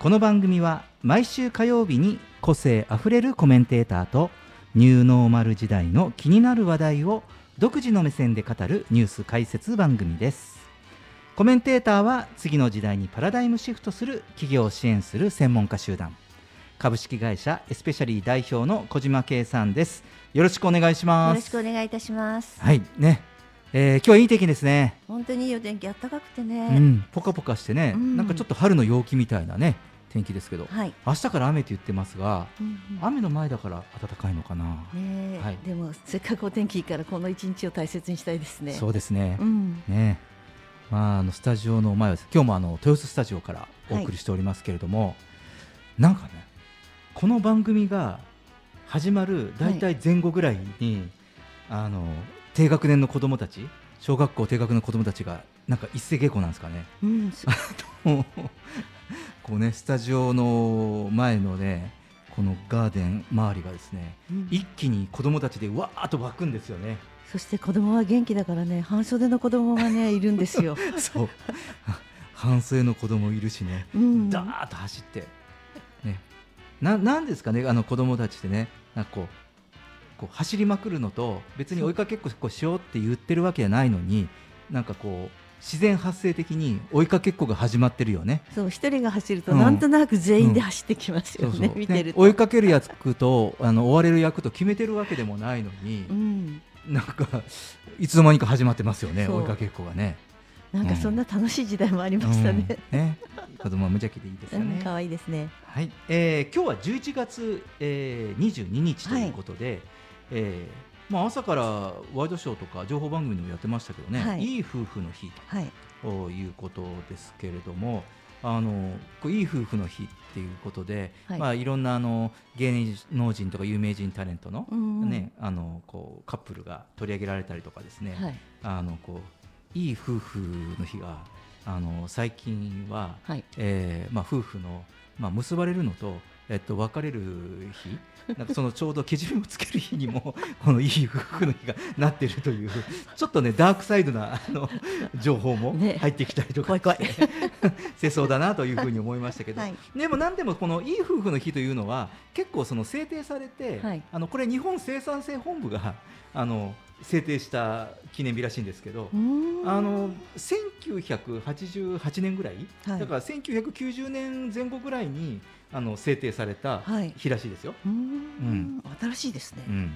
この番組は毎週火曜日に個性あふれるコメンテーターとニューノーマル時代の気になる話題を独自の目線で語るニュース解説番組です。コメンテーターは次の時代にパラダイムシフトする企業を支援する専門家集団。株式会社エスペシャリー代表の小島圭さんです。よろしくお願いします。よろしくお願いいたします。はいね。えー、今日はいい天気ですね。本当にいいお天気暖かくてね、うん、ポカポカしてね、うん、なんかちょっと春の陽気みたいなね天気ですけど、はい、明日から雨って言ってますが、うんうん、雨の前だから暖かいのかな、ねはい、でもせっかくお天気いいからこの一日を大切にしたいですね。そうですね、うん、ねまあ、あのスタジオの前は今日もあの豊洲スタジオからお送りしておりますけれども、はい、なんかねこの番組が始まる大体前後ぐらいに、はい、あの低学年の子どもたち小学校低学年の子どもたちがなんか一斉稽古なんですかね。うん、こうねスタジオの前のねこのガーデン周りがですね、うん、一気に子どもたちでわーっと湧くんですよね。そして子供は元気だからね半袖の子供がね いるんですよ。そう。半袖の子供いるしね、うん、ダーッと走って。ね。ななんですかねあの子供たちってねなんかこうこう走りまくるのと別に追いかけっこしようって言ってるわけじゃないのになんかこう自然発生的に追いかけっこが始まってるよね。そう一人が走るとなんとなく全員で走ってきますよね。見てる追いかける役とあの追われる役と決めてるわけでもないのに、うん、なんかいつの間にか始まってますよね追いかけっこがね。なんかそんな楽しい時代もありましたね。うん、ね子供は無邪気でいいですよね。可、愛、いいですね。はい、えー、今日は11月、えー、22日ということで、はい、えー、まあ朝からワイドショーとか情報番組でもやってましたけどね、はい、いい夫婦の日とい。うことですけれども。あのいい夫婦の日っていうことで、はい。まあ、いろんなあの芸能人とか有名人タレントの,、ね、あのこうカップルが取り上げられたりとかですね、はい、あのこういい夫婦の日があの最近は、はい、えー、まあ、夫婦の、まあ、結ばれるのとえっと、別れる日 なんかそのちょうどけじめをつける日にも このいい夫婦の日がなっているというちょっとねダークサイドなあの情報も入ってきたりとかして、ね、世相だなというふうに思いましたけど、はい、でも何でもこのいい夫婦の日というのは結構その制定されて、はい、あのこれ日本生産性本部があの制定した記念日らしいんですけどあの1988年ぐらい、はい、だから1990年前後ぐらいにあの制定された日らしいですよ。はい、うん、新しいですね。うん、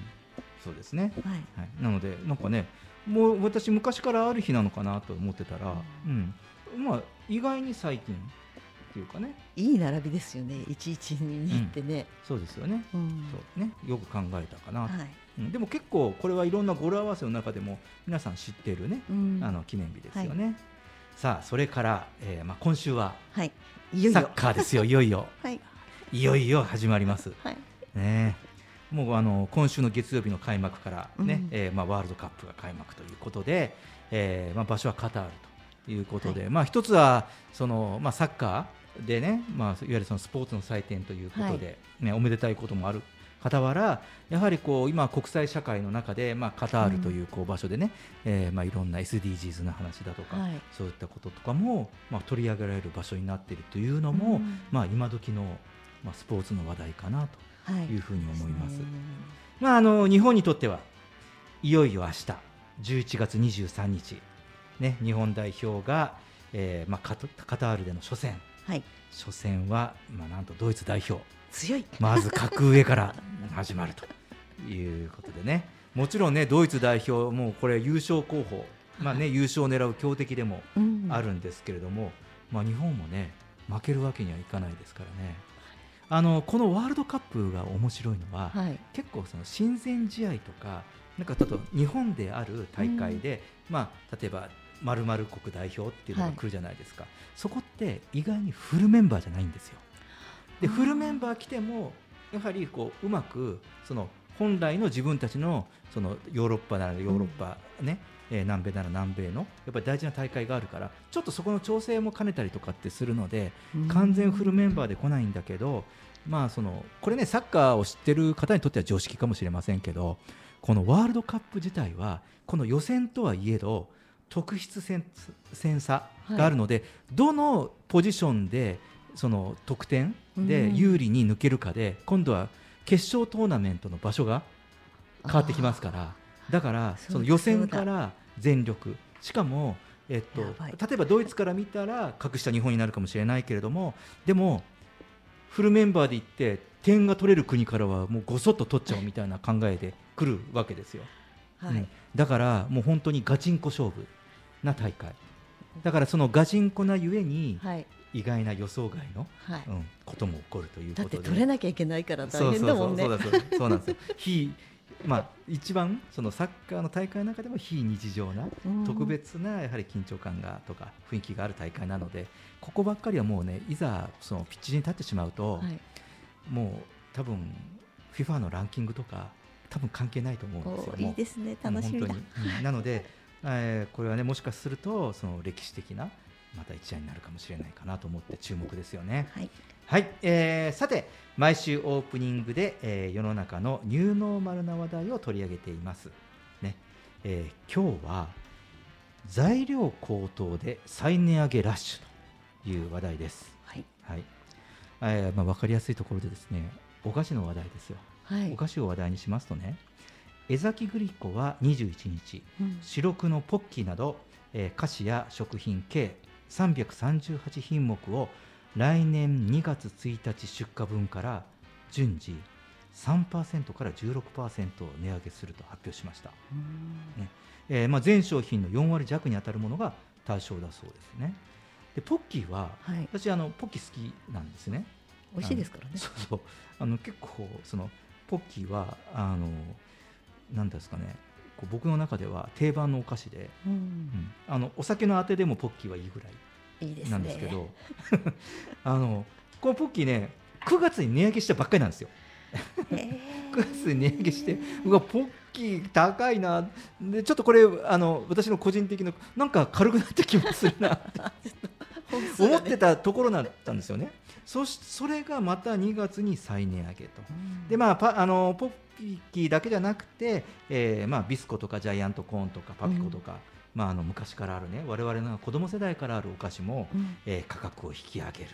そうですね。はい、はい、なのでなんかね、もう私昔からある日なのかなと思ってたら、うん、うん、まあ意外に最近っていうかね。いい並びですよね。一一二二ってね、うん、そうですよね。うん、そうね、よく考えたかな。はい。うん、でも結構これはいろんな語呂合わせの中でも皆さん知っているね、うん、あの記念日ですよね。はい、さあそれから、えー、まあ今週は、はい、いよいよ。サッカーですよ いよいよ。はい。いよいよ始まります。はい、ね。もうあの今週の月曜日の開幕からね、うん、えー、まあ、ワールドカップが開幕ということで、えーまあ、場所はカタールということで、はい、まあ、一つはその、まあ、サッカーでね、まあ、いわゆるそのスポーツの祭典ということで、ね、はい、おめでたいこともある傍らやはりこう今、国際社会の中で、まあ、カタールというこう場所でね、うん、えー、まあ、いろんな SDGs の話だとか、はい、そういったこととかも、まあ、取り上げられる場所になっているというのも、うん、まあ、今時のまあ、スポーツの話題かなとい。うふうに思います。はい、まあ、あの日本にとってはいよいよ明日11月23日、ね、日本代表が、えーまあ、カカタールでの初戦、はい、初戦は、まあ、なんとドイツ代表強い。まず格上から始まるということでね。もちろんねドイツ代表もこれ優勝候補、まあね、優勝を狙う強敵でもあるんですけれども、うん、まあ、日本もね負けるわけにはいかないですからね。あのこのワールドカップが面白いのは、はい、結構その親善試合とかなんかちょっと日本である大会で、うん、まあ、例えば国代表っていうのが来るじゃないですか、はい、そこって意外にフルメンバーじゃないんですよ。でフルメンバー来てもやはりこううまくその本来の自分たちのそのヨーロッパならヨーロッパね、えー南米なら南米のやっぱり大事な大会があるからちょっとそこの調整も兼ねたりとかってするので完全フルメンバーで来ないんだけど、まあ、そのこれねサッカーを知ってる方にとっては常識かもしれませんけどこのワールドカップ自体はこの予選とはいえど特筆戦戦差があるので、どのポジションでその得点で有利に抜けるかで、今度は決勝トーナメントの場所が変わってきますから。だからその予選から全力。しかも、えっと例えばドイツから見たら格下日本になるかもしれないけれどもでもフルメンバーで行って点が取れる国からはもうごそっと取っちゃおうみたいな考えで来るわけですよ。はい、うん。だからもう本当にガチンコ勝負な大会。だからそのガチンコなゆえにはい意外な予想外の、はい。うん、ことも起こるというだってことで取れなきゃいけないから大変だもんね。そうなんですよ。非まあ一番そのサッカーの大会の中でも非日常なうん。特別なやはり緊張感がとか雰囲気がある大会なのでここばっかりはもうねいざそのピッチに立ってしまうと、はい。もう多分 FIFA のランキングとか多分関係ないと思うんですよ。いいですね。楽しみだ。うん。なので、えーこれはねもしかするとその歴史的なまた一夜になるかもしれないかなと思って注目ですよね。はいはい、えーさて毎週オープニングで、えー世の中のニューノーマルな話題を取り上げています。ねえー今日は材料高騰で再値上げラッシュという話題です。はいはいえーまあ、分かりやすいところでですねお菓子の話題ですよ。はいお菓子を話題にしますとね江崎グリコは21日うん白黒のポッキーなど、えー菓子や食品計338品目を来年2月1日出荷分から順次3%から16%値上げすると発表しました、うん。えーまあ、全商品の4割弱に当たるものが対象だそうですね。でポッキーははい。私あのポッキー好きなんですね。美味しいですからね。そうそう。あの結構そのポッキーはあのなんですかねこう僕の中では定番のお菓子で、うん。うん。あのお酒のあてでもポッキーはいいぐらいなんですけど あのこのポッキーね9月に値上げしたばっかりなんですよ。へ9 月に値上げしてうわポッキー高いな。でちょっとこれあの私の個人的ななんか軽くなった気もするなって。ー 思ってたところだったんですよね。そしそれがまた2月に再値上げと。うん。でまあ、パあのポッキーだけじゃなくて、えーまあ、ビスコとかジャイアントコーンとかパピコとか、まあ、あの昔からあるね我々の子供世代からあるお菓子も、うん。えー価格を引き上げる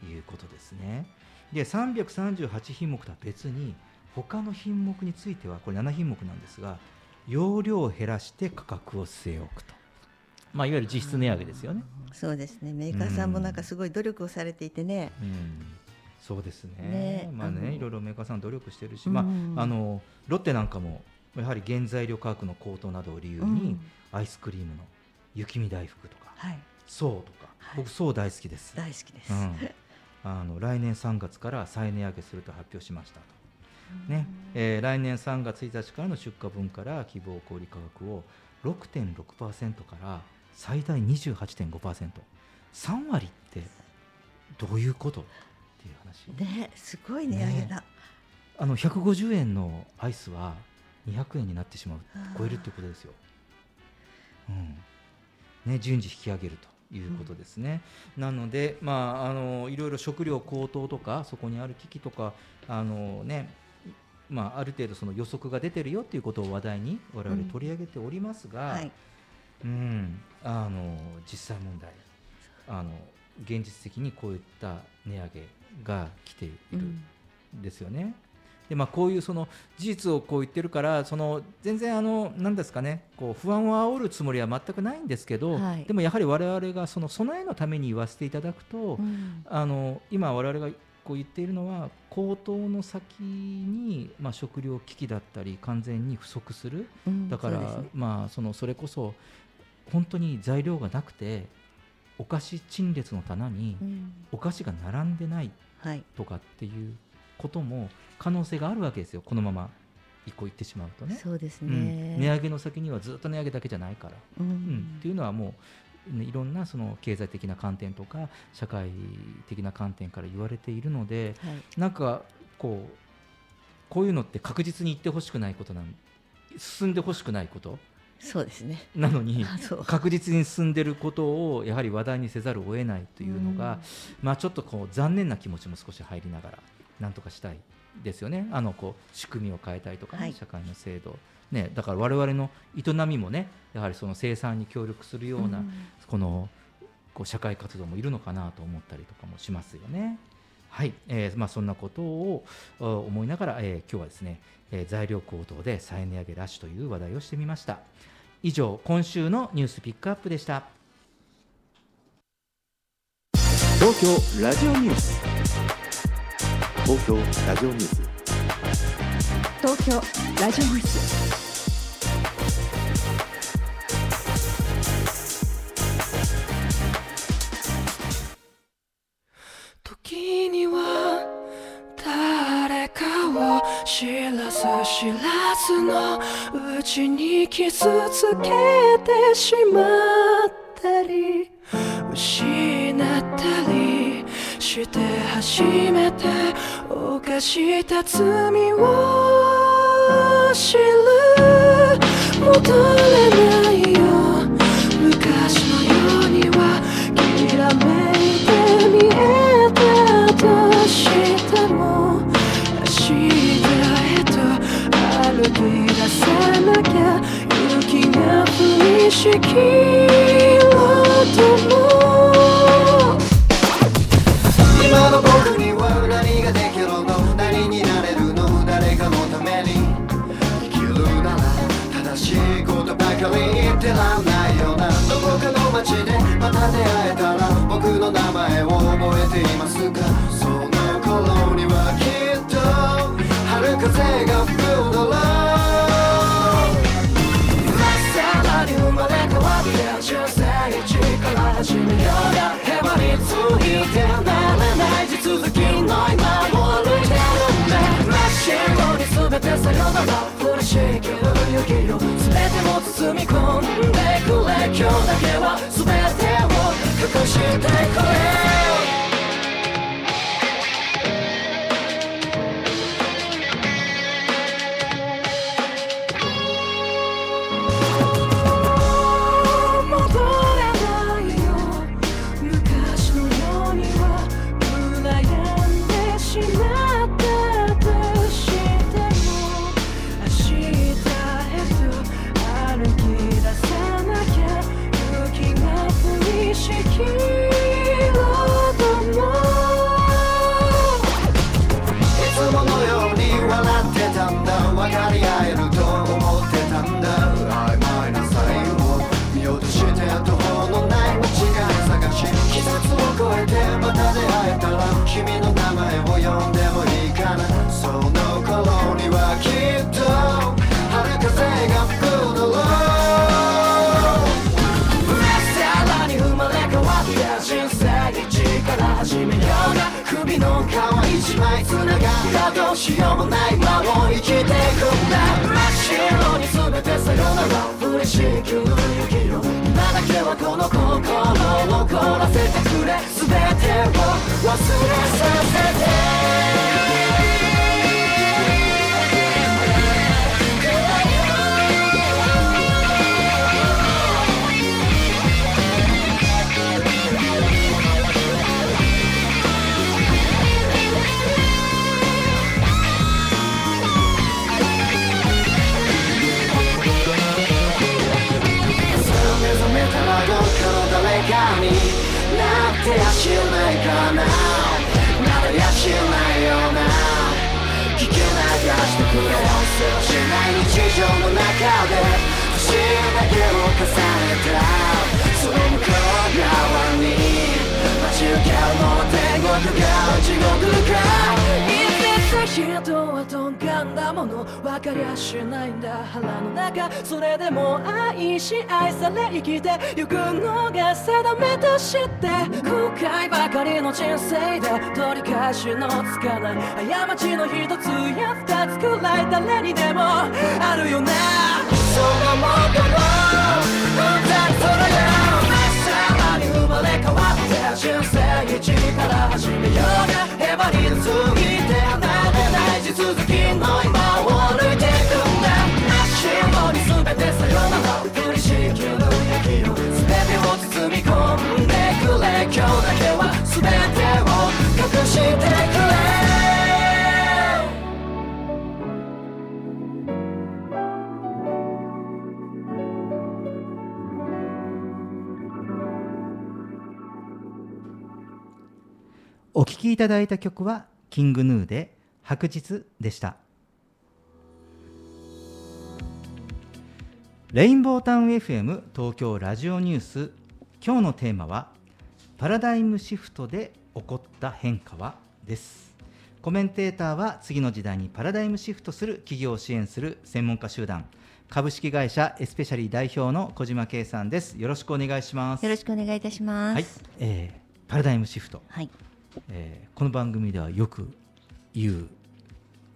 ということですね。で338品目とは別に他の品目についてはこれ7品目なんですが容量を減らして価格を据え置くと、まあ、いわゆる実質値上げですよね。そうですね。メーカーさんもなんかすごい努力をされていてね。うん。そうですね。ね。まあねいろいろメーカーさん努力してるし、うん。まあ、あのロッテなんかもやはり原材料価格の高騰などを理由に、うん。アイスクリームの雪見大福とかはい。そうとか、はい。僕そう大好きです、大好きです。うん、あの来年3月から再値上げすると発表しましたと、ね。えー来年3月1日からの出荷分から希望小売価格を6.6%から最大 28.5%3 割ってどういうこと？っていう話。ねすごい値上げだ。あの150円のアイスは200円になってしまう超えるっていうことですよ、うん。ね、順次引き上げるということですね、なので、まあ、あのいろいろ食料高騰とかそこにある危機とかあの、ねまあ、ある程度その予測が出てるよっていうことを話題に我々取り上げておりますが、はいうん、あの実際問題。あの現実的にこういった値上げが来ているうん。んですよね。でまあ、こういうその事実をこう言ってるからその全然あの何ですかね。こう不安を煽るつもりは全くないんですけど、はい。でもやはり我々がその備えのために言わせていただくと、うん。あの今我々がこう言っているのは高騰の先に、まあ、食料危機だったり完全に不足する。うんだから、ね。まあそのそれこそ本当に材料がなくてお菓子陳列の棚にうん。お菓子が並んでないはい。とかっていうことも可能性があるわけですよ。このまま一個言ってしまうとね。そうですうん。ね値上げの先にはずっと値上げだけじゃないから、ううん。っていうのはもうねいろんなその経済的な観点とか社会的な観点から言われているのではい。なんかこうこういうのって確実に言ってほしくないことなん進んでほしくないことそうですね。なのに確実に進んでることをやはり話題にせざるを得ないというのが、まあ、ちょっとこう残念な気持ちも少し入りながらなんとかしたいですよね。あのこう仕組みを変えたいとかね、はい。社会の制度、ね、だから我々の営みもねやはりその生産に協力するような、うん。このこう社会活動もいるのかなと思ったりとかもしますよね。はい、えーまあ、そんなことをあ思いながら、えー今日はですね、えー材料高騰で再値上げラッシュという話題をしてみました。以上、今週のニュースピックアップでした。東京ラジオニュース。東京ラジオニュース。東京ラジオニュースずのうちに傷つけてしまったり失ったりして初めて犯した罪を知る。戻れないまた出会えたら僕の名前を覚えていますか包み込んでくれ。今日だけは全てを隠してくれ。どうしようもないまま生きていくんだ真っ白に全てさよなら降りしきる雪よ今だけはこの心を凍らせてくれ。全てを忘れ愛され生きてゆくのが定めとして後悔ばかりの人生で取り返しのつかない過ちの一つや二つくらい誰にでもあるよね。そのもともろうんだそれよに生まれ変わって人生一から始めようがへばりついてお聴きいただいた曲はキングヌーで白日でした。レインボータウン FM 東京ラジオニュース。今日のテーマはパラダイムシフトで起こった変化は？です。コメンテーターは次の時代にパラダイムシフトする企業を支援する専門家集団。株式会社エスペシャリー代表の小島圭さんです。よろしくお願いします。よろしくお願いいたします。はい、えーパラダイムシフト。はい。えーこの番組ではよく言う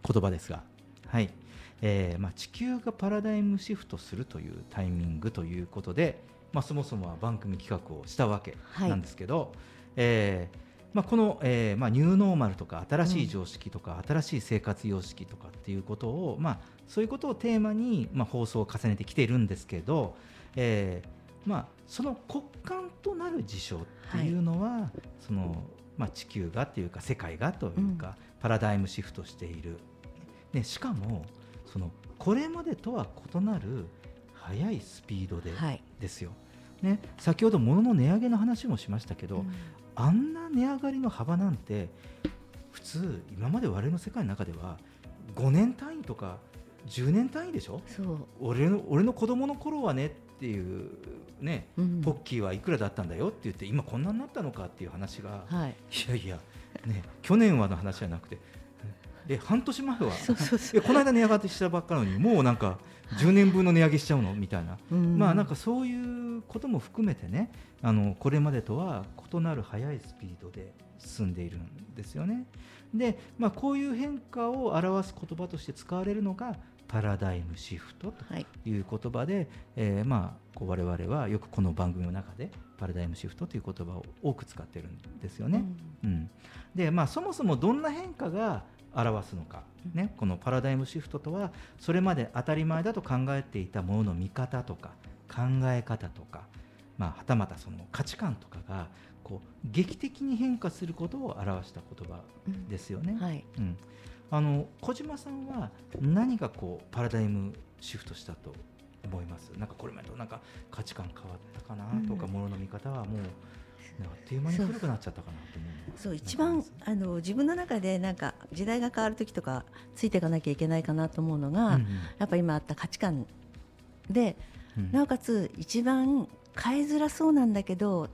言葉ですが、はい。えーまあ、地球がパラダイムシフトするというタイミングということで、まあ、そもそもは番組企画をしたわけなんですけど、えーまあ、この、えーまあ、ニューノーマルとか新しい常識とか、新しい生活様式とかっていうことを、まあ、そういうことをテーマに、まあ、放送を重ねてきているんですけど、えーまあ、その骨幹となる事象っていうのは、そのまあ、地球がっていうか世界がというか、パラダイムシフトしている、ね、しかもそのこれまでとは異なる速いスピードで、はい。ですよ、ね、先ほど物の値上げの話もしましたけど、うん。あんな値上がりの幅なんて普通今まで我々の世界の中では5年単位とか10年単位でしょ？そう。俺の俺の子供の頃はねっていうねうん。ポッキーはいくらだったんだよって言って今こんなになったのかっていう話が、はい。いやいや、ね、去年はの話じゃなくてえ半年前は？そうそうそう。えこの間値上がりしたばっかのにもうなんか10年分の値上げしちゃうの？みたいな、うん。まあなんかそういうことも含めてねあのこれまでとは異なる速いスピードで進んでいるんですよね。で、まあ、こういう変化を表す言葉として使われるのがパラダイムシフトとはい。いう言葉で、えーまあ、こう我々はよくこの番組の中でパラダイムシフトという言葉を多く使ってるんですよね。うんでまあ、そもそもどんな変化が表すのか、ね、このパラダイムシフトとはそれまで当たり前だと考えていたものの見方とか考え方とか、まあ、はたまたその価値観とかがこう劇的に変化することを表した言葉うんですよね。はい。うん、あの小島さんは何がこうパラダイムシフトしたと思います。なんかこれまでとなんか価値観変わったかなとか、うんものの見方はもう、あっという間に古くなっちゃったかなと思うそう一番あの自分の中でなんか時代が変わる時とかついていかなきゃいけないかなと思うのが、うんうんやっぱ今あった価値観でうんなおかつ一番変えづらそうなんだけど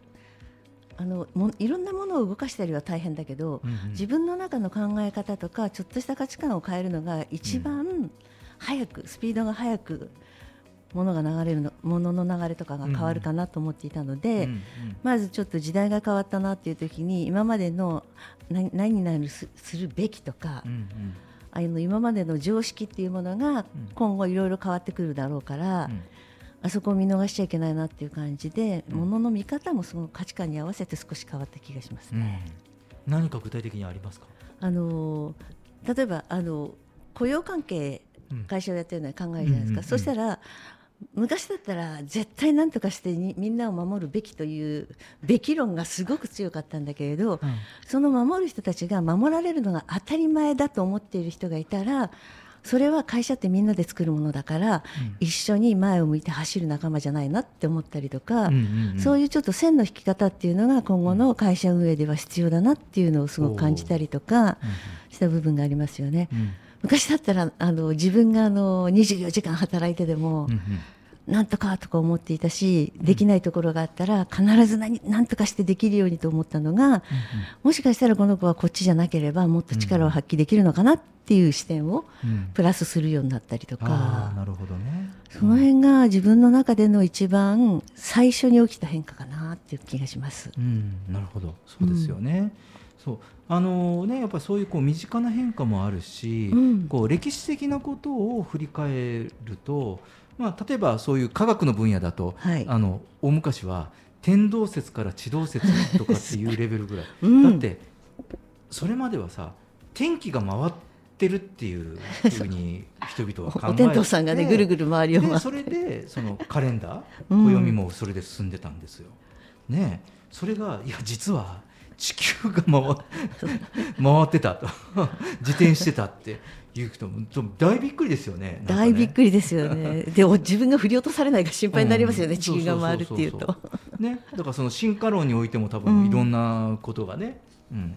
あのもいろんなものを動かしたりは大変だけど、うんうん。自分の中の考え方とかちょっとした価値観を変えるのが一番早く、スピードが速くものが流れるのものの流れとかが変わるかなと思っていたので、うんうん。まずちょっと時代が変わったなっていう時に今までの何何々すするべきとか、うんうん。あの今までの常識っていうものが今後いろいろ変わってくるだろうから、うんあそこを見逃しちゃいけないなっていう感じで、うん。ものの見方もその価値観に合わせて少し変わった気がしますうん。ね。何か具体的にありますか、あの例えばあの雇用関係うん。会社をやってるのは考えるじゃないですか、うんうんうん。そしたら昔だったら絶対何とかしてにみんなを守るべきというべき論がすごく強かったんだけれど、うん。その守る人たちが守られるのが当たり前だと思っている人がいたらそれは会社ってみんなで作るものだから、一緒に前を向いて走る仲間じゃないなって思ったりとか、そういうちょっと線の引き方っていうのが今後の会社運営では必要だなっていうのをすごく感じたりとかした部分がありますよね。うん昔だったらあの自分があの24時間働いてでも、なんとかとか思っていたしできないところがあったら必ず何何とかしてできるようにと思ったのが、もしかしたらこの子はこっちじゃなければもっと力を発揮できるのかなっていう視点をうん。プラスするようになったりとあか。あなるほどね。その辺が自分の中での一番最初に起きた変化かなっていう気がします。うん、なるほど、そうですよね。そう、あのね、やっぱりそういうこう身近な変化もあるし、うん。こう歴史的なことを振り返ると、まあ例えばそういう科学の分野だと、はい。あの大昔は天動説から地動説とかっていうレベルぐらい。うん。だってそれまではさ、天気が回ってるっていうふうに人々は考えて。お天道さんがねぐるぐる回りを回それでそのカレンダー うん。暦もそれで進んでたんですよ。ねえ。それがいや実は地球が回 回ってたと。自転してたっていう人も大びっくりですよね。ね。大びっくりですよね。でも自分が振り落とされないか心配になりますよね、うん。地球が回るっていうと。ね、だからその進化論においても多うん。分いろんなことがね、うん。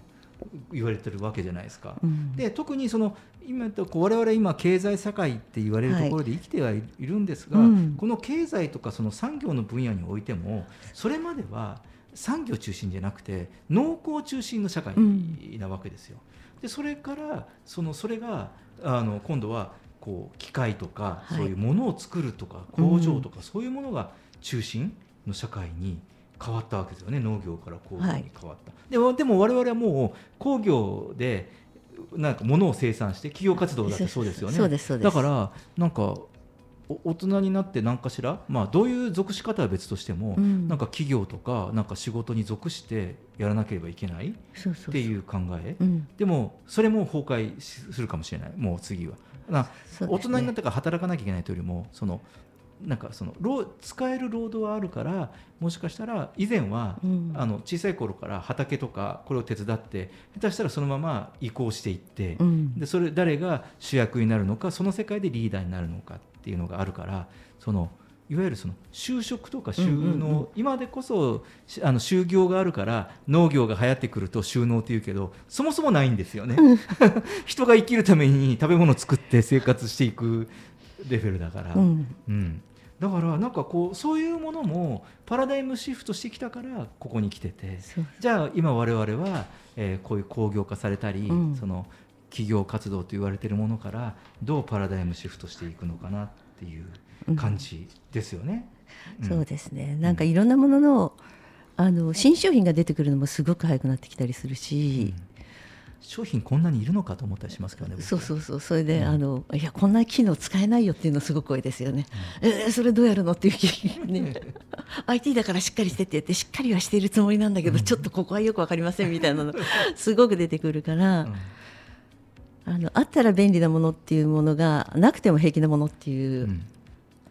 言われてるわけじゃないですか。うん。で特にその今とこう我々今経済社会って言われるところで生きてはいるんですが、うん。この経済とかその産業の分野においてもそれまでは産業中心じゃなくて農耕中心の社会なわけですよ。でそれからそのそれがあの今度はこう機械とか、はい。そういうものを作るとか工場とか、そういうものが中心の社会に変わったわけですよね。農業から工業に変わった、でもでも我々はもう工業でなんか物を生産して企業活動だってそうですよね。だからなんかお大人になって何かしら、まあ、どういう属し方は別としても、うん。なんか企業とかなんか仕事に属してやらなければいけないっていう考え。うん。でもそれも崩壊しするかもしれない。もう次は。な大人になってから働かなきゃいけないというよりもそのなんかその労使える労働はあるからもしかしたら以前は、うん。あの小さい頃から畑とかこれを手伝って下手したらそのまま移行していって、うん。でそれ誰が主役になるのかその世界でリーダーになるのかっていうのがあるからそのいわゆるその就職とか収納、うんうん。うん今でこそしあの就業があるから農業が流行ってくると収納っていうけどそもそもないんですよね。人が生きるために食べ物を作って生活していくレベルだから。うん。うん、だからなんかこうそういうものもパラダイムシフトしてきたからここに来てて。じゃあ今我々は、えーこういう工業化されたり、うん。その企業活動と言われているものからどうパラダイムシフトしていくのかなっていう感じですよね。ん。そうですね。なんかいろんなもののあの新商品が出てくるのもすごく早くなってきたりするし、商品こんなにいるのかと思ったりしますけどね。僕。そうそうそう。それで、うん。あのいやこんな機能使えないよっていうのすごく多いですよね、えーそれどうやるのっていう気ね IT だからしっかりしてって言ってしっかりはしているつもりなんだけど、ちょっとここはよくわかりませんみたいなのすごく出てくるから、うんあのあったら便利なものっていうものがなくても平気なものっていううん。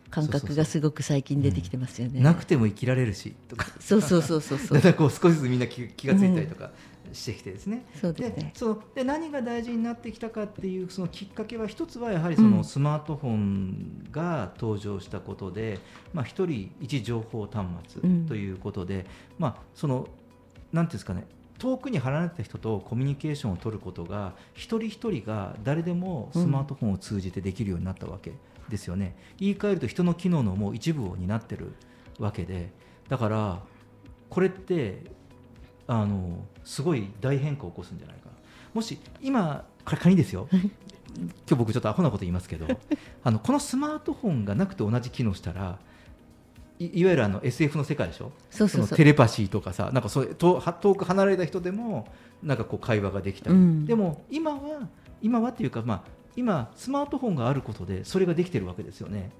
感覚がすごく最近出てきてますよね。なくても生きられるしとか。そうそうそうそうそう。だこう少しずつみんな気気がついたりとかしてきてですね。そうですね。でそので何が大事になってきたかっていうそのきっかけは一つはやはりそのうん。スマートフォンが登場したことで、まあ、一人一情報端末うん。ということで、まあ、そのなんていうんですかね遠くに離れた人とコミュニケーションを取ることが一人一人が誰でもスマートフォンを通じてできるようになったわけですよね、言い換えると人の機能のもう一部を担ってるわけでだからこれってあのすごい大変化を起こすんじゃないかな。もし今仮にですよ。今日僕ちょっとアホなこと言いますけどあのこのスマートフォンがなくて同じ機能したらいいわゆるあの SF の世界でしょ？そうそうテレパシーとかさなんかそう遠は遠く離れた人でもなんかこう会話ができたり、うん。でも今は今はっていうか、まあ、今スマートフォンがあることでそれができてるわけですよね。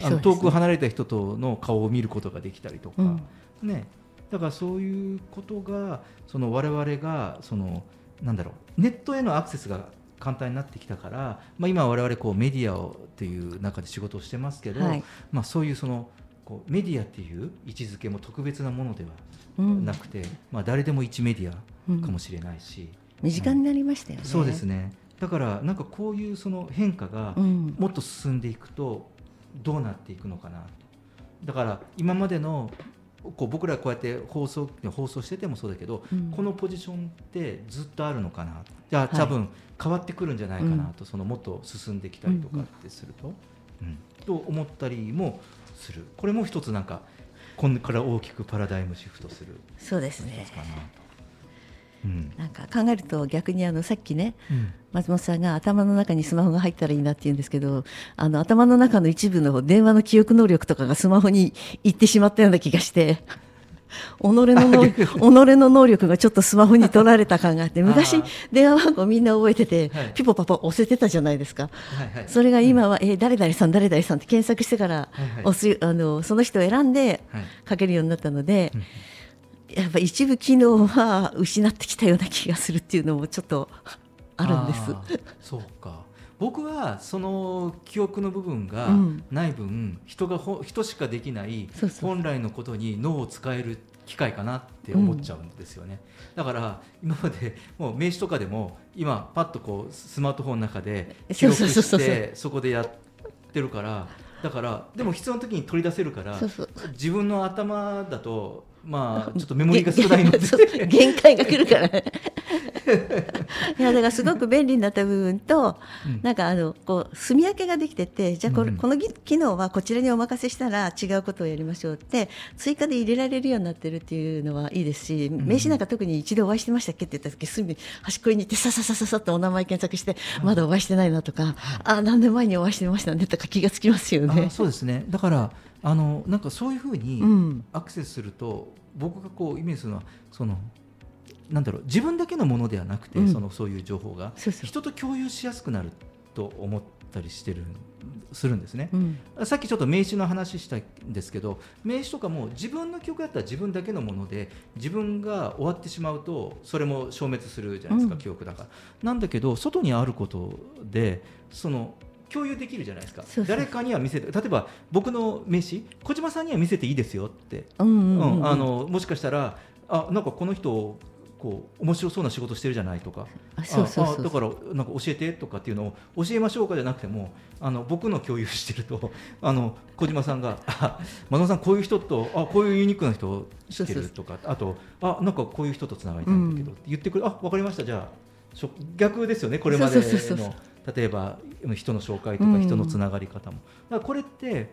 ね。遠く離れた人との顔を見ることができたりとか、うん。ね、だからそういうことがその我々がそのなんだろうネットへのアクセスが簡単になってきたから、まあ、今我々こうメディアをっていう中で仕事をしてますけど、はい。まあ、そういうそのこうメディアっていう位置づけも特別なものではうん。なくて、まあ、誰でも一メディアかもしれないし、身近になりましたよね。そうですね。だからなんかこういうその変化がうん。もっと進んでいくとどうなっていくのかな。だから今までのこう僕らこうやって放送放送しててもそうだけど、うん。このポジションってずっとあるのかな。じゃあはい。多分変わってくるんじゃないかなうん。と、そのもっと進んできたりとかってすると、うん。と思ったりもする。これも一つなんかこれから大きくパラダイムシフトする。そうですね。うん。なんか考えると逆にあのさっきねうん。松本さんが頭の中にスマホが入ったらいいなって言うんですけどあの頭の中の一部の電話の記憶能力とかがスマホに行ってしまったような気がして己の能己の能力がちょっとスマホに取られた感があって昔電話番号みんな覚えてて、はい。ピポパパ押せてたじゃないですか。はいはい。それが今は、えー誰々さん誰々さんって検索してからはいはい。あのその人を選んではい。かけるようになったので、うんやっぱ一部機能は失ってきたような気がするっていうのもちょっとあるんです。そうか僕はその記憶の部分がうん。ない分、人がほ人しかできない本来のことに脳を使える機会かなって思っちゃうんですよね、だから今までもう名刺とかでも今パッとこうスマートフォンの中で記録そうそうそうそう。してそこでやってるから。だからでも必要な時に取り出せるから自分の頭だとまあちょっとメモリーが少ないので。限界が来るから。ねいやだからすごく便利になった部分と、うん。なんかあのこう住み分けができててじゃあこれ、うん。このぎ機能はこちらにお任せしたら違うことをやりましょうって追加で入れられるようになってるっていうのはいいですし、名刺なんか特に一度お会いしてましたっけって言った時すぐに端っこに行ってさささささっとお名前検索して、まだお会いしてないなとか、あ何年前にお会いしてましたねとか気がつきますよね。あ。そうですね。だからあのなんかそういうふうにうん。アクセスすると、僕がこうイメージするのはそのなんだろう自分だけのものではなくて、うん。そのそういう情報が人と共有しやすくなると思ったりしてるするんですね、うん。さっきちょっと名刺の話したんですけど名刺とかも自分の記憶だったら自分だけのもので自分が終わってしまうとそれも消滅するじゃないですか、うん。記憶だから。なんだけど外にあることでその共有できるじゃないですか。誰かには見せて例えば僕の名刺小島さんには見せていいですよって、もしかしたらあなんかこの人こう面白そうな仕事してるじゃないとか。あだからなんか教えてとかっていうのを教えましょうかじゃなくてもあの僕の共有してると あの小島さんが「あ松野さんこういう人とあこういうユニークな人知ってる」とかあと「あなんかこういう人とつながりたいんだけど」って言ってくる「あわかりました。じゃあ逆ですよねこれまでの例えば人の紹介とかうん人のつながり方も。だからこれって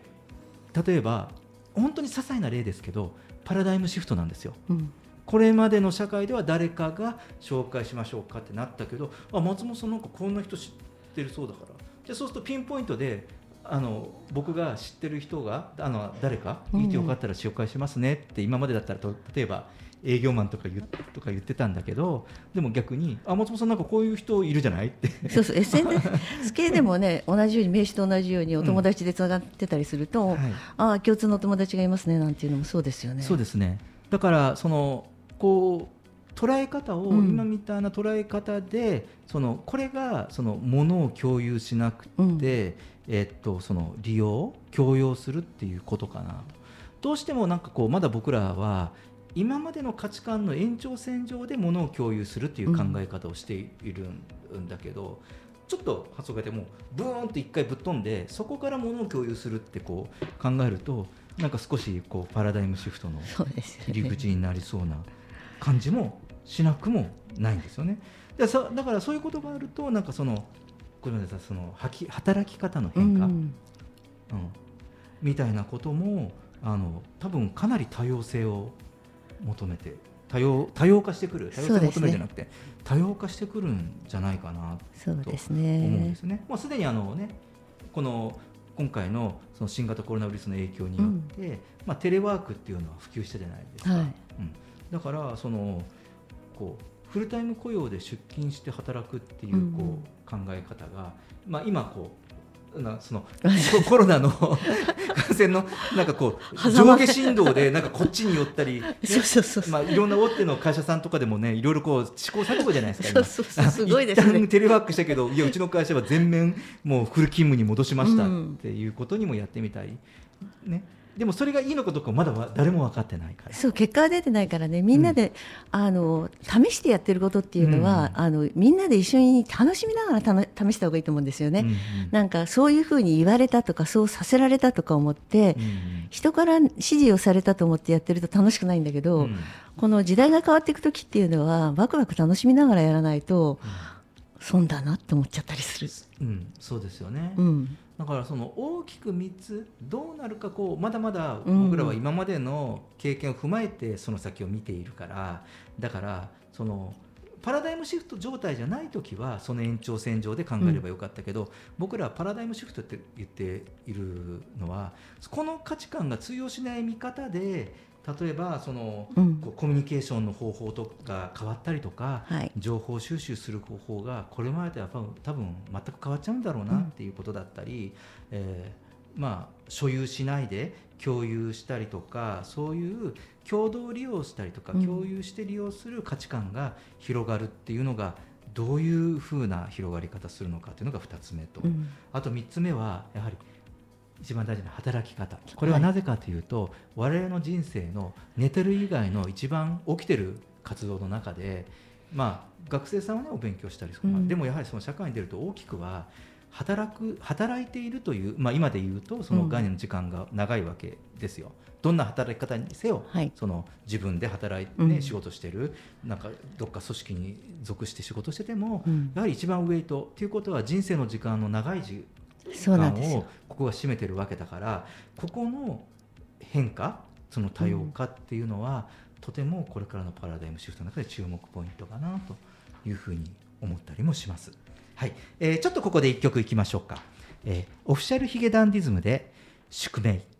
例えば本当に些細な例ですけどパラダイムシフトなんですよ。うんこれまでの社会では誰かが紹介しましょうかってなったけどあ松本さんなんかこんな人知ってるそうだからじゃあそうするとピンポイントであの僕が知ってる人があの誰かうん見てよかったら紹介しますねって今までだったらと例えば営業マンとか言うとか言ってたんだけどでも逆にあ松本さんなんかこういう人いるじゃない？って。そうそう SNS 系でもね同じように名刺と同じようにお友達でつながってたりすると、はい。ああ共通のお友達がいますねなんていうのもそうですよね。そうですね。だからそのこう捉え方を、うん。今みたいな捉え方でそのこれがそのものを共有しなくて、うん。えっとその利用強要するっていうことかなどうしてもなんかこうまだ僕らは今までの価値観の延長線上でものを共有するっていう考え方をしているんだけど、ちょっと発想がでもうブーンと一回ぶっ飛んでそこからものを共有するってこう考えるとなんか少しこうパラダイムシフトの入り口になりそうな感じもしなくもないんですよね。でそだからそういうことがあるとなんかそのごめんなさいそのはき働き方の変化、ううんんみたいなこともあの多分かなり多様性を求めて多様多様化してくる多様性を求めるんじゃなくて、多様化してくるんじゃないかなそうです思うんでねす。ね。もうすでにあのねこの今回のその新型コロナウイルスの影響によって、まあテレワークっていうのは普及したじゃないですか。はいうん、だからそのこうフルタイム雇用で出勤して働くっていうこう、うん考え方が、まあ今こうなそのコ コロナの 感染のなんかこう上下振動でなんかこっちに寄ったり、まあいろんな大手の会社さんとかでもねいろいろこう試行錯誤じゃないですか。そう今そうそう。すごいです一旦ね。テレワークしたけどいやうちの会社は全面もうフル勤務に戻しましたうんっていうことにもやってみたい、ね、でもそれがいいのかどうかまだは誰も分かってないから。そう結果が出てないからね。みんなで、あの試してやってることっていうのは、うん。あのみんなで一緒に楽しみながらたの試した方がいいと思うんですよね。うんうん。なんかそういうふうに言われたとかそうさせられたとか思って、うんうん。人から指示をされたと思ってやってると楽しくないんだけど、うん。この時代が変わっていく時っていうのはワクワク楽しみながらやらないと損だなって思っちゃったりする。うん、そうですよね、うんだからその大きく3つどうなるかこうまだまだうん。僕らは今までの経験を踏まえてその先を見ているからだからそのパラダイムシフト状態じゃない時はその延長線上で考えればよかったけど、僕らはパラダイムシフトって言っているのはこの価値観が通用しない見方で例えばその、うん。コミュニケーションの方法とか変わったりとか、はい。情報収集する方法がこれまでとは多分全く変わっちゃうんだろうなっていうことだったり、えーまあ所有しないで共有したりとかそういう共同利用したりとか、うん。共有して利用する価値観が広がるっていうのがどういうふうな広がり方するのかというのが2つ目と、うん。あと3つ目はやはり一番大事な働き方。これはなぜかというと、我々の人生の寝てる以外の一番起きてる活動の中でまあ学生さんはねお勉強したりうん。でもやはりその社会に出ると大きくは働く働いているという、まあ、今で言うとその概念の時間が長いわけですよ。どんな働き方にせよ、はい。その自分で働いて、ねうん。仕事してる。なんかどっか組織に属して仕事してても、うん。やはり一番ウェイトということは人生の時間の長い時そうなん間をここが占めてるわけだからここの変化その多様化っていうのは、とてもこれからのパラダイムシフトの中で注目ポイントかなというふうに思ったりもします。はい、えーちょっとここで一曲いきましょうか。えーオフィシャルヒゲダンディズムで宿命。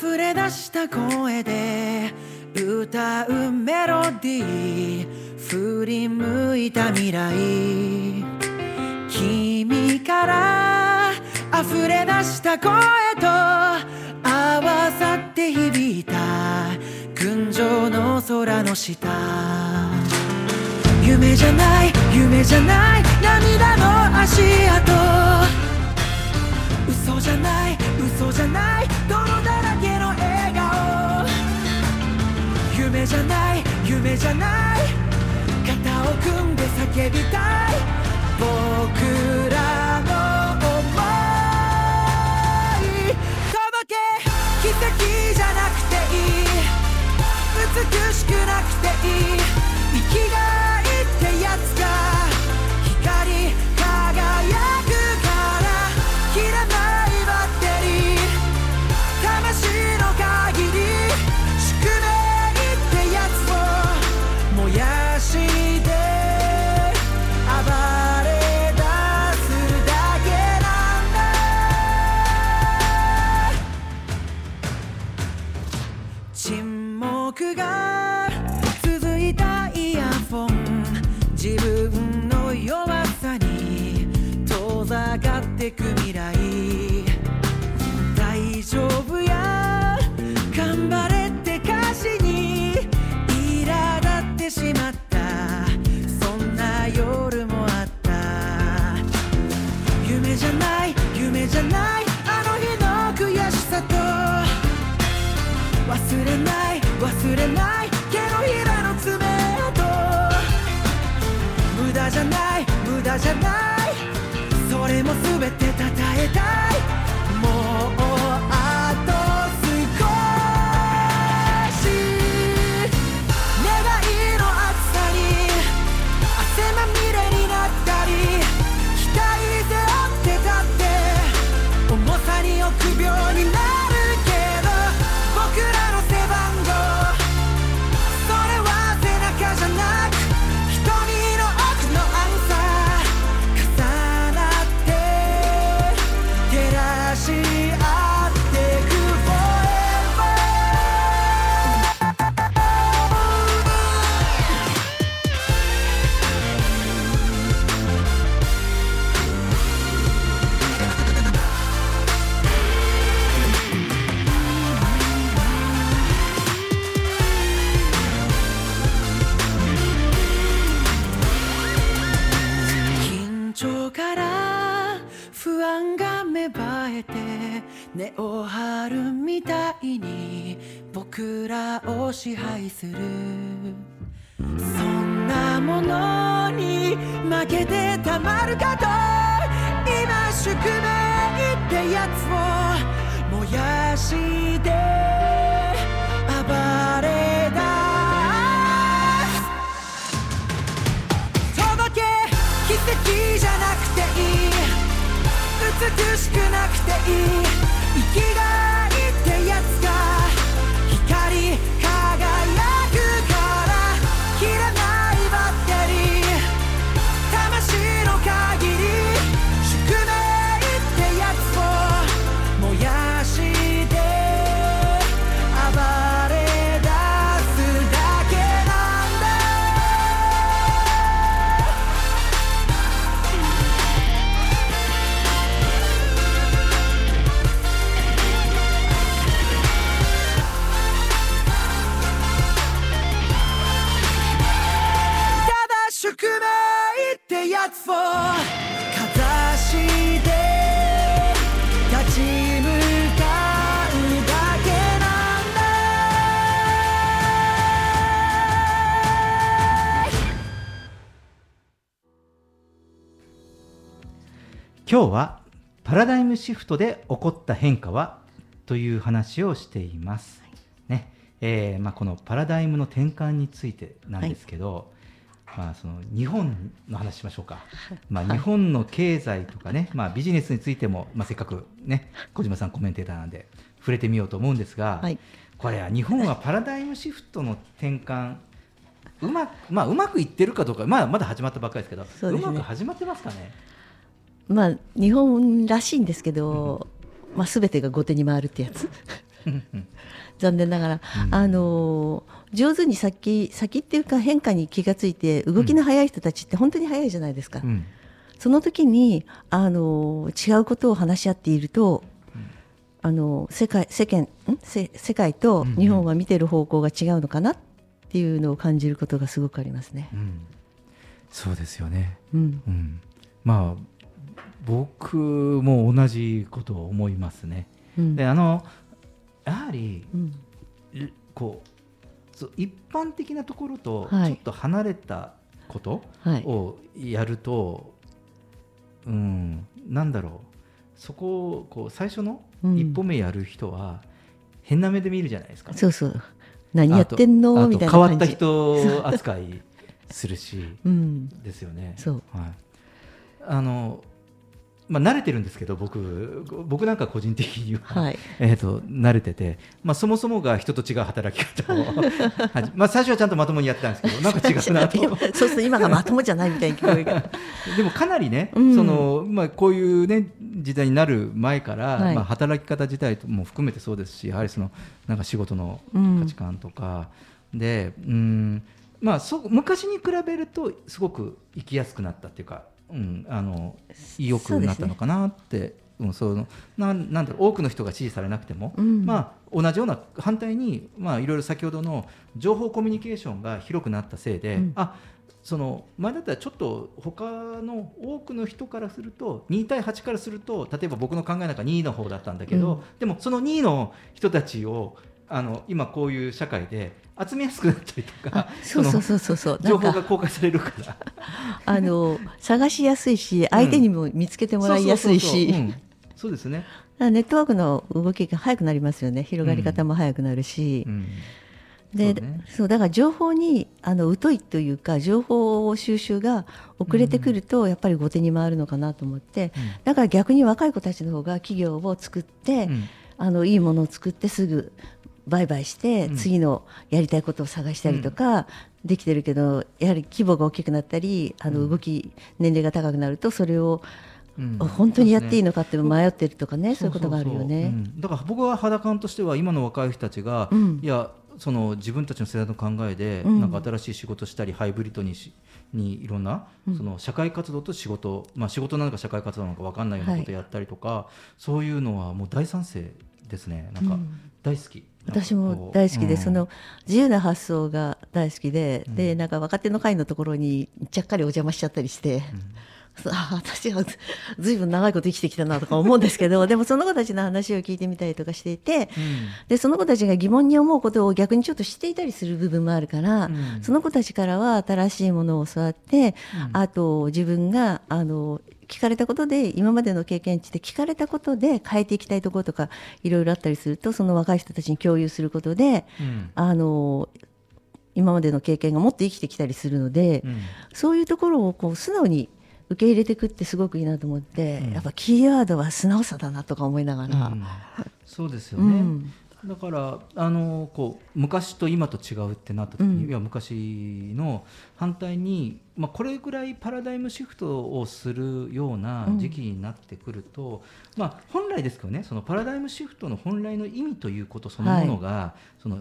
溢れ出した声で歌うメロディー振り向いた未来。君から溢れ出した声と合わさって響いた群青の空の下。夢じゃない夢じゃない涙の足跡。嘘じゃない嘘じゃない夢じゃない夢じゃない。肩を組んで叫びたい。僕らの想い。届け。奇跡じゃなくていい。美しくなくていい。く未来。大丈夫や。頑張れって歌詞に苛立ってしまった。そんな夜もあった。夢じゃない夢じゃない。あの日の悔しさと。忘れない忘れない。手のひらの爪痕。無駄じゃない無駄じゃない。俺も全て称えたい。し合支配する。そんなものに負けてたまるかと。今宿命ってやつを燃やして。暴れ出す。届け奇跡じゃなくていい。美しくなくていい。生きがい今日はパラダイムシフトで起こった変化はという話をしています。ねえーまあ、このパラダイムの転換についてなんですけど、まあ、その日本の話しましょうか、まあ、日本の経済とかね、まあ、ビジネスについても、まあ、せっかく、ね、小島さんコメンテーターなんで触れてみようと思うんですが、はいこれは日本はパラダイムシフトの転換うまく,、まあ、うまくいってるかどうか、まあ、まだ始まったばっかりですけどそうまく始まってますかね？まあ日本らしいんですけど、まあ全てが後手に回るってやつ。残念ながら、うん。あの上手に先先っていうか変化に気がついて動きの早い人たちって本当に早いじゃないですか、うん。その時にあの違うことを話し合っていると、あの世界世間ん？せ世界と日本は見てる方向が違うのかなっていうのを感じることがすごくありますね。うん。そうですよね、うん。うん、まあ僕も同じことを思いますね。うん。であのやはりうん。こう一般的なところとちはい。ょっと離れたことはい。をやると、うん、なんだろう。そこをこう最初のうん。一歩目やる人は変な目で見るじゃないですか。そうそう。何やってんの？みたいな変わった。人扱いするし うん。ですよね。そう。はい、あのまあ慣れてるんですけど僕僕なんか個人的には、はい。えー、と慣れてて、まあ、そもそもが人と違う働き方をまあ最初はちゃんとまともにやってたんですけどなんか違うなと。そうすると今がまともじゃないみたいな聞こえが。でもかなりね、うん。そのまあ、こういう、ね、時代になる前から、はい。まあ、働き方自体も含めてそうですしやはりそのなんか仕事のうん。価値観とか、でうん、まあ、そう昔に比べるとすごく生きやすくなったっていうか、うん、あの意欲になったのかなって。うん、その。なんなんだろう多くの人が支持されなくても、うん。まあ、同じような反対に、まあ、いろいろ先ほどの情報コミュニケーションが広くなったせいで、うん。あその前だったらちょっと他の多くの人からすると2対8からすると例えば僕の考えなんか2の方だったんだけど、うん。でもその2の人たちをあの今こういう社会で集めやすくなったりとかそうそうそうそうそう。情報が公開されるから。あの探しやすいし相手にも見つけてもらいやすいし。そうですね、ネットワークの動きが早くなりますよね。広がり方も早くなるし、うん。でそうね。そうだから情報にあの疎いというか情報収集が遅れてくるとやっぱり後手に回るのかなと思って、うん。だから逆に若い子たちの方が企業を作って、うん。あのいいものを作ってすぐ売買して、うん。次のやりたいことを探したりとか、できてるけどやはり規模が大きくなったりあの動き、年齢が高くなるとそれをうん。本当にやっていいののかって迷ってるとかねそういうことがあるよね。ん。だから僕は肌感としては今の若い人たちが、うん。いやその自分たちの世代の考えで、うん。なんか新しい仕事したりハイブリッドにしにいろんな、その社会活動と仕事、まあ、仕事なのか社会活動なのか分かんないようなことをやったりとか、そういうのはもう大賛成ですね。なんかうん。大好き、私も大好きで、その自由な発想が大好きで、でなんか若手の会のところにちゃっかりお邪魔しちゃったりして、あ私はずずいぶん長いこと生きてきたなとか思うんですけど でもその子たちの話を聞いてみたりとかしていて、でその子たちが疑問に思うことを逆にちょっと知っていたりする部分もあるから、うん。その子たちからは新しいものを教わって、あと自分があの聞かれたことで今までの経験値で聞かれたことで変えていきたいところとかいろいろあったりするとその若い人たちに共有することでうん。あの今までの経験がもっと生きてきたりするので、うん。そういうところをこう素直に受け入れていくってすごくいいなと思って、うん。やっぱキーワードは素直さだなとか思いながら。うん。そうですよね、うんだからあのこう昔と今と違うってなった時に、うん。いや昔の反対に、まあ、これぐらいパラダイムシフトをするような時期になってくると、まあ、本来ですけどねそのパラダイムシフトの本来の意味ということそのものが、その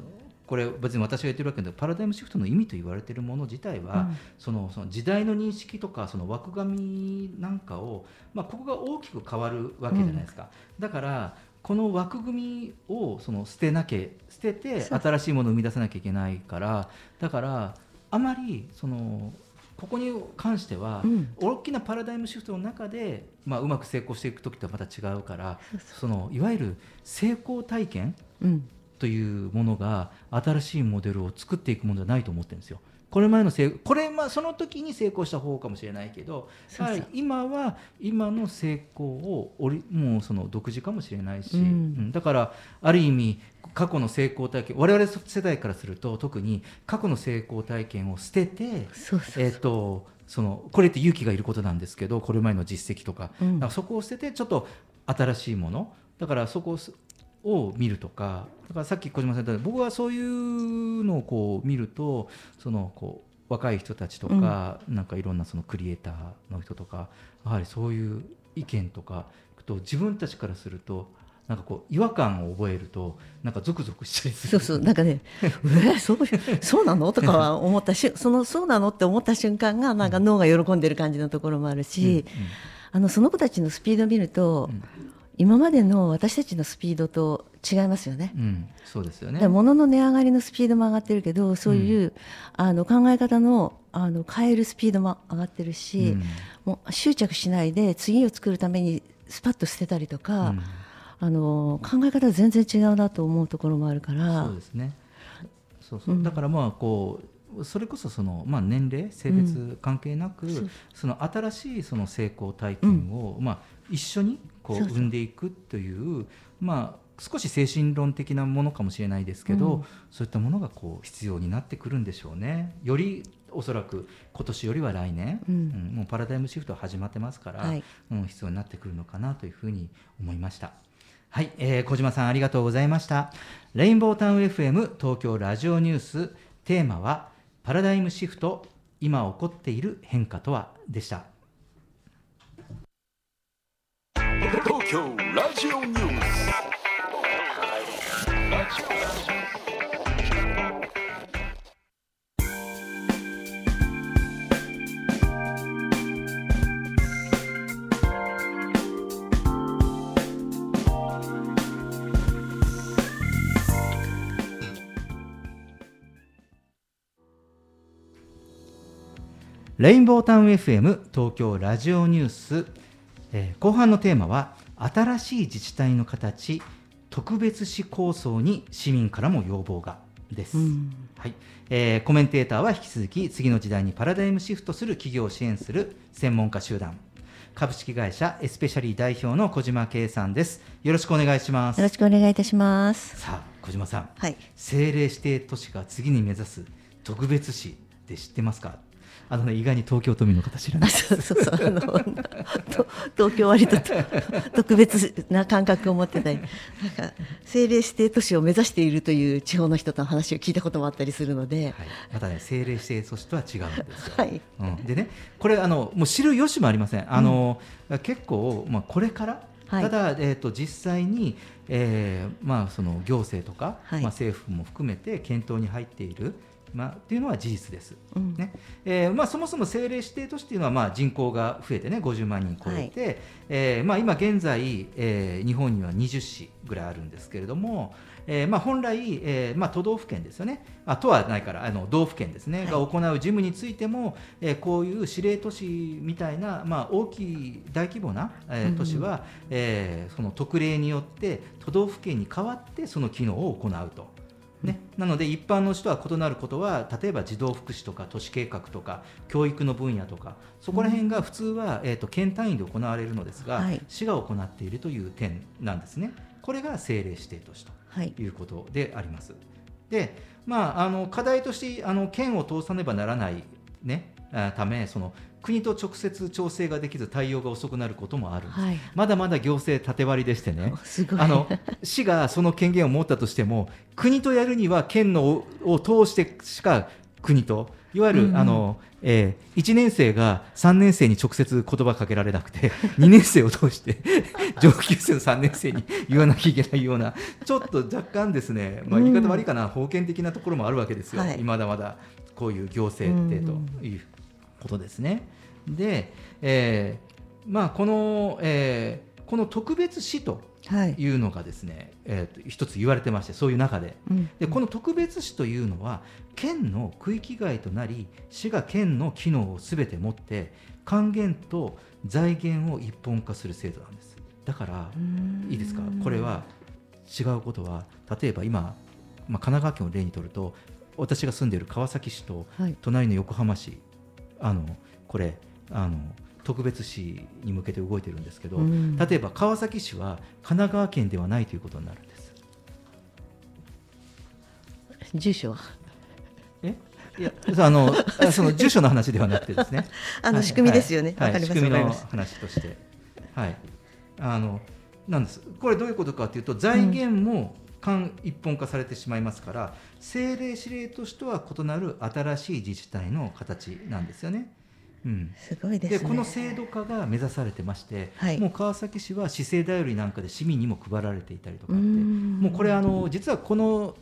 これ別に私が言ってるわけでパラダイムシフトの意味と言われているもの自体は、うん。そのその時代の認識とかその枠組みなんかを、まあ、ここが大きく変わるわけじゃないですか、だからこの枠組みをその捨てなきゃ捨てて新しいものを生み出さなきゃいけないからだからあまりそのここに関しては、うん。大きなパラダイムシフトの中で、まあ、うまく成功していく時とはまた違うからそのいわゆる成功体験うん。というものが新しいモデルを作っていくものじゃないと思ってるんですよ。これ前の成これまあその時に成功した方かもしれないけどそう今は今の成功をおりもうその独自かもしれないし、うん。うん。だからある意味過去の成功体験我々世代からすると特に過去の成功体験を捨ててそうそうえっ、とそのこれって勇気がいることなんですけどこれまでの実績とか,、うん。そこを捨ててちょっと新しいもの。だからそこを見るとかだからさっき小島さん言った僕はそういうのをこう見るとそのこう若い人たちとか、なんかいろんなそのクリエイターの人とかやはりそういう意見とかと自分たちからするとなんかこう違和感を覚えるとなんかゾクゾクしたりする。そうそうなんかね「えーそうそうなの?」とかは思ったし そのそうなのって思った瞬間がなんか脳が喜んでる感じのところもあるし、あのその子たちのスピードを見ると、うん今までの私たちのスピードと違いますよね。うんうんそうですよね。物の値上がりのスピードも上がってるけどそういう、あの考え方のあの変えるスピードも上がってるし、うん。もう執着しないで次を作るためにスパッと捨てたりとか、うん。あの考え方が全然違うなと思うところもあるから。そうですね。そうそう。だからまあこうそれこそそのまあ年齢性別関係なく、その新しいその成功体験を、まあ一緒にこう生んでいくというまあ少し精神論的なものかもしれないですけど、うんそういったものがこう必要になってくるんでしょうね。よりおそらく今年よりは来年、うんもうパラダイムシフトは始まってますから、はいうん、必要になってくるのかなというふうに思いました。はい、えー小島さんありがとうございました。レインボータウン FM 東京ラジオニューステーマはパラダイムシフト今起こっている変化とは？でした。東京ラジオニュースレインボータウン FM 東京ラジオニュース、えー後半のテーマは新しい自治体の形特別市構想に市民からも要望がです、うん。はい。えーコメンテーターは引き続き次の時代にパラダイムシフトする企業を支援する専門家集団。株式会社エスペシャリー代表の小島圭さんです。よろしくお願いします。よろしくお願いいたします。さあ小島さん。はい。政令指定都市が次に目指す特別市って知ってますか？あのね意外に東京都民の方知らなあい。そうそうそうあのと東京割とと 特別な感覚を持ってたりなんか政令指定都市を目指しているという地方の人との話を聞いたこともあったりするので、はい、またね政令指定都市とは違うんですよ。はい。うん、でねこれあのもう知る由もありません。あの、結構まあこれから、はい。ただえっ、と実際に、えーまあその行政とか、はい。まあ政府も含めて検討に入っている。まあ、っていうのは事実です、うん。ね。えーまあ、そもそも政令指定都市っていうのは、まあ、人口が増えてね50万人超えて、えーまあ、今現在、えー日本には20市ぐらいあるんですけれども、えーまあ、本来、えーまあ、都道府県ですよね。あ都はないからあの道府県ですね、はい。が行う事務についても、えーこういう司令都市みたいな、まあ、大きい大規模な、えー都市は、えーその特例によって都道府県に代わってその機能を行うと。ね、なので一般の人は異なることは例えば児童福祉とか都市計画とか教育の分野とかそこら辺が普通は、えー、と県単位で行われるのですが、はい。市が行っているという点なんですね。これが政令指定都市とはい。いうことであります。で、まあ、あの課題としてあの県を通さねばならない、ね、あためその国と直接調整ができず対応が遅くなることもある。はい。まだまだ行政縦割りでしてね。あの市がその権限を持ったとしても国とやるには県のをを通してしか国といわゆる、うん。うんあのえー、1年生が3年生に直接言葉かけられなくて 2年生を通して 上級生の3年生に言わなきゃいけないようなちょっと若干ですね、まあ、言い方悪いかな、封建的なところもあるわけですよ、はい。まだまだこういう行政ってということですね。で、えーまあ、この、えーこの特別市とはい。いうのがですね、えーと一つ言われてましてそういう中で。うん。でこの特別市というのは県の区域外となり市が県の機能をすべて持って還元と財源を一本化する制度なんです。だからいいですか？これは違うことは例えば今、まあ、神奈川県を例にとると私が住んでいる川崎市とはい。隣の横浜市あのこれあの特別市に向けて動いてるんですけど、うん。例えば川崎市は神奈川県ではないということになるんです。住所は？え？いや あのあその住所の話ではなくてですね。あのはい仕組みですよね。はい。わかります。仕組みの話として。はい。あのなんです。これどういうことかというと財源も間一本化されてしまいますから、政令指令としては異なる新しい自治体の形なんですよね。うん、すごいですね。でこの制度化が目指されてまして、はい。もう川崎市は市政だよりなんかで市民にも配られていたりとかうってん。もうこれあの実はこの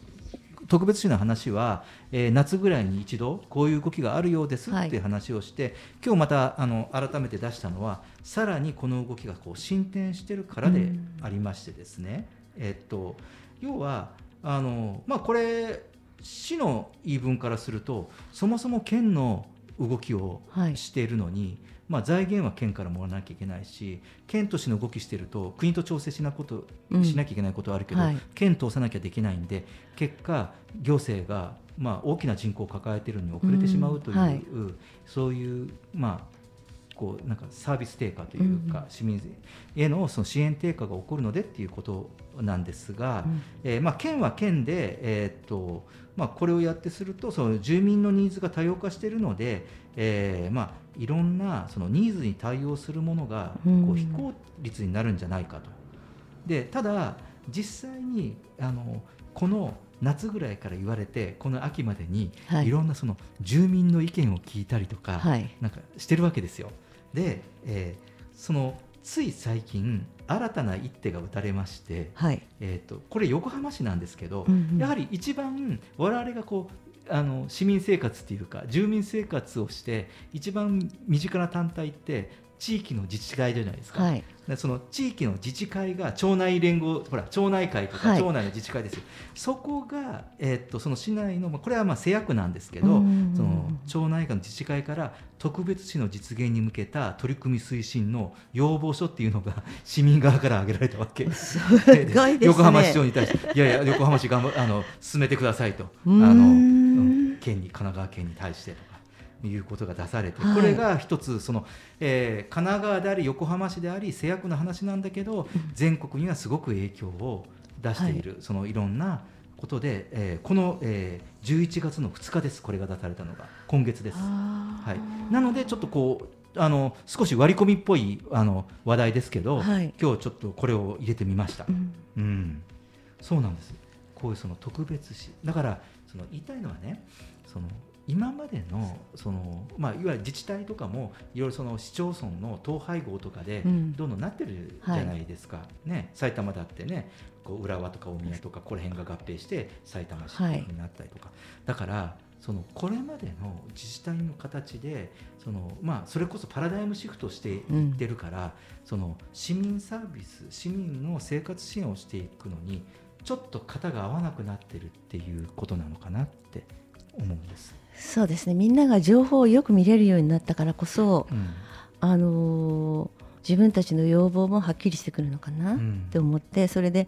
特別市の話は、えー夏ぐらいに一度こういう動きがあるようですはい。っていう話をして、今日またあの改めて出したのはさらにこの動きがこう進展してるからでありましてですね、えっと要はあの、まあ、これ市の言い分からするとそもそも県の動きをはい。しているのに、まあ、財源は県からもらわなきゃいけないし県と市の動きしていると国と調整しなこと、うん。しなきゃいけないことはあるけど、はい。県通さなきゃできないんで結果行政が、まあ、大きな人口を抱えているのに遅れてしまうという、うん。はい。そういう、まあ、こうなんかサービス低下というか、うん市民へのその支援低下が起こるのでっていうことなんですが、うん。えーまあ、県は県で、えーっとまあ、これをやってするとその住民のニーズが多様化しているので、えーまあ、いろんなそのニーズに対応するものがこう非効率になるんじゃないかと。でただ実際にあのこの夏ぐらいから言われてこの秋までに、はい。い、ろんなその住民の意見を聞いたりとか、はい。なんかしてるわけですよ。で、えーそのつい最近新たな一手が打たれまして、はい。えー、とこれ横浜市なんですけど、うんうん。やはり一番我々がこうあの市民生活っていうか住民生活をして一番身近な単体って地域の自治会じゃないですか、はい。でその地域の自治会が町内連合ほら町内会とかはい。町内の自治会ですよ、そこが、えーっとその市内のまあこれはまあ制約なんですけど、うんその町内会の自治会から特別市の実現に向けた取り組み推進の要望書っていうのが 市民側から挙げられたわけ。すごいですね。横浜市長に対して、いやいや、横浜市頑張あの進めてくださいと、あのうん県に神奈川県に対していうことが出されて、はい。これが一つその、えー神奈川であり横浜市であり制約の話なんだけど、全国にはすごく影響を出している、そのいろんなことで、えーこの、えー11月の2日です、これが出されたのが今月です。はい、なのでちょっとこうあの少し割り込みっぽいあの話題ですけど、はい。今日ちょっとこれを入れてみました。うん。うん、そうなんです。こういうその特別視だからその言いたいのはね、その今までのそのまあいわゆる自治体とかもいろいろその市町村の統廃合とかでうん。どんどんなってるじゃないですか。ね、埼玉だってね、こう浦和とか大宮とかこの辺が合併して埼玉市はい。になったりとか、だからそのこれまでの自治体の形でそのまあそれこそパラダイムシフトしていってるから、その市民サービス市民の生活支援をしていくのにちょっと型が合わなくなってるっていうことなのかなって思うんです。そうですね。みんなが情報をよく見れるようになったからこそ、うん。あのー自分たちの要望もはっきりしてくるのかなっうん。て思って、それで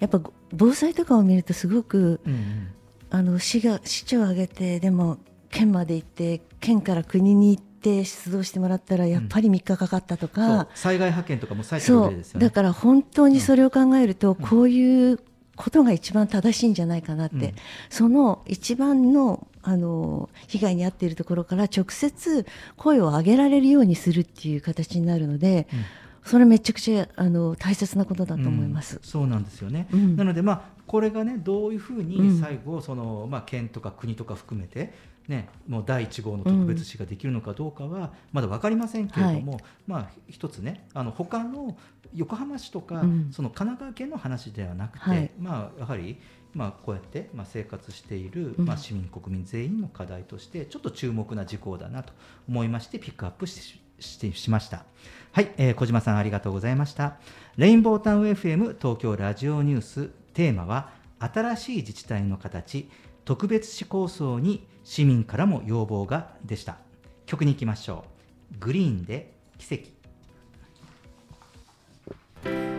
やっぱ防災とかを見るとすごくうんうん。あの市が市長を挙げてでも県まで行って県から国に行って出動してもらったらやっぱり3日かかったとそう。か、災害派遣とかも最初そうの例ですよね。だから本当にそれを考えると、ん。こういうことが一番正しいんじゃないかなって、うん。その一番のあの被害に遭っているところから直接声を上げられるようにするっていう形になるので、うん。それめちゃくちゃあの大切なことだと思います。うん。そうなんですよね。うん。なので、まあ、これがね、どういうふううにん。最後、そのまあ、県とか国とか含めて、ね、もう第1号の特別市ができるのかどうかは、まだ分かりませんけれども、まあ、一つね、あの他の横浜市とか、うん。その神奈川県の話ではなくて、はい。まあ、やはり、まあ、こうやって、まあ、生活している、うん。まあ、市民、国民全員の課題として、ちょっと注目な事項だなと思いまして、ピックアップししてしました。はい、えー小島さんありがとうございました。レインボータウン FM 東京ラジオニューステーマは新しい自治体の形特別市構想に市民からも要望がでした。曲に行きましょう。グリーンで奇跡。「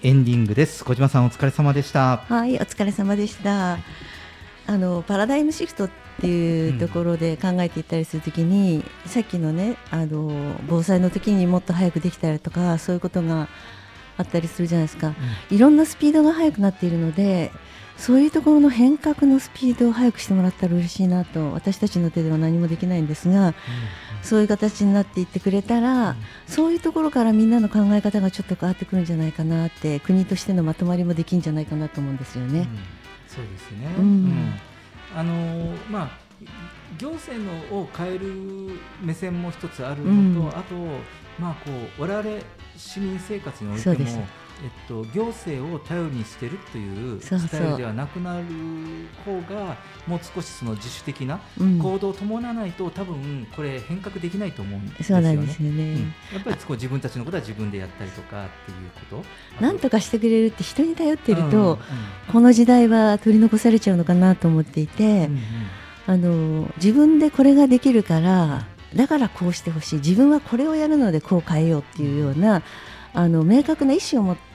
エンディングです。小島さんお疲れ様でした。はい、お疲れ様でした。あのパラダイムシフトっていうところで考えていったりするときに、さっきのねあの防災の時にもっと早くできたりとかそういうことがあったりするじゃないですか、いろんなスピードが速くなっているのでそういうところの変革のスピードを速くしてもらったら嬉しいなと私たちの手では何もできないんですが、そういう形になっていってくれたら、そういうところからみんなの考え方がちょっと変わってくるんじゃないかなって国としてのまとまりもできるんじゃないかなと思うんですよね。うん。そうですね、うん。うん。あのーまあ行政のを変える目線も一つあるのと、うん。あとまあこう我々市民生活においてもえっと、行政を頼りにしてるというスタイルではなくなる方がもう少しその自主的なうん。行動を伴わないと多分これ変革できないと思うんですよね。そうなんですよね。うん。やっぱりこう自分たちのことは自分でやったりとかっていうこと。なんとかしてくれるって人に頼ってるうんと、この時代は取り残されちゃうのかなと思っていて、うんうん。あの自分でこれができるからだからこうしてほしい。自分はこれをやるのでこう変えようっていうようなあの明確な意思を持って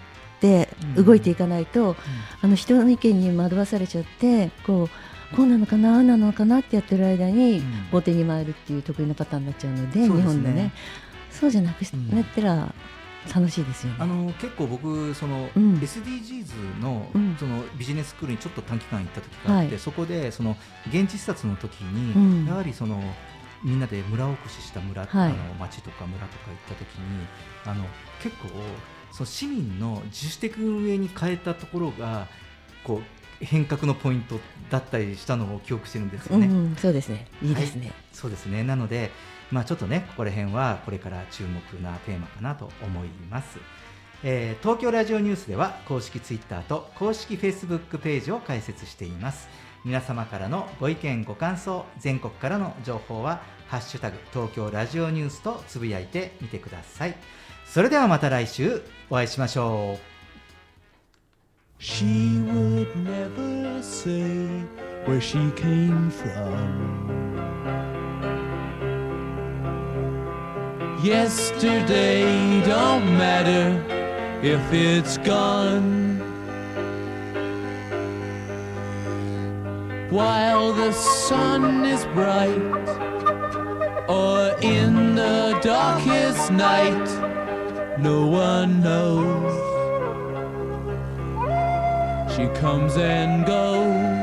動いていかないと、あの人の意見に惑わされちゃってこうこうなのかなああなのかなってやってる間にうん。後手に回るっていう得意なパターンになっちゃうので、日本でね。そうじゃなくなったら楽しいですよね。あの結構僕その、うん。SDGs の,、うん。そのビジネススクールにちょっと短期間行った時があって、はい。そこでその現地視察の時に、うん。やはりそのみんなで村おこしした村、はい。あの町とか村とか行った時にあの結構その市民の自主的運営に変えたところがこう変革のポイントだったりしたのを記憶してるんですよね。うん、そうですね。いいですね。そうですね。なので、まあちょっとね、ここら辺はこれから注目なテーマかなと思います。えー東京ラジオニュースでは公式ツイッターと公式フェイスブックページを開設しています。皆様からのご意見ご感想、全国からの情報はハッシュタグ東京ラジオニュースとつぶやいてみてください。それではまた来週お会いしましょう。 She would never say where she came from. Yesterday don't matter if it's gone. While the sun is bright, or in the darkest night, no one knows. She comes and goes.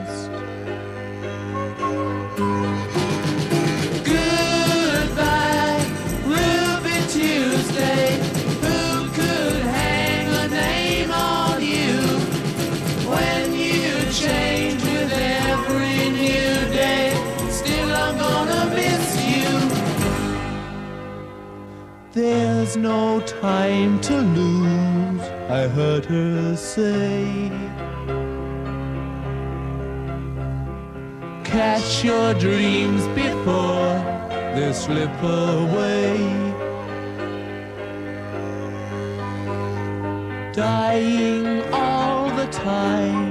There's no time to lose, I heard her say. Catch your dreams before they slip away. Dying all the time.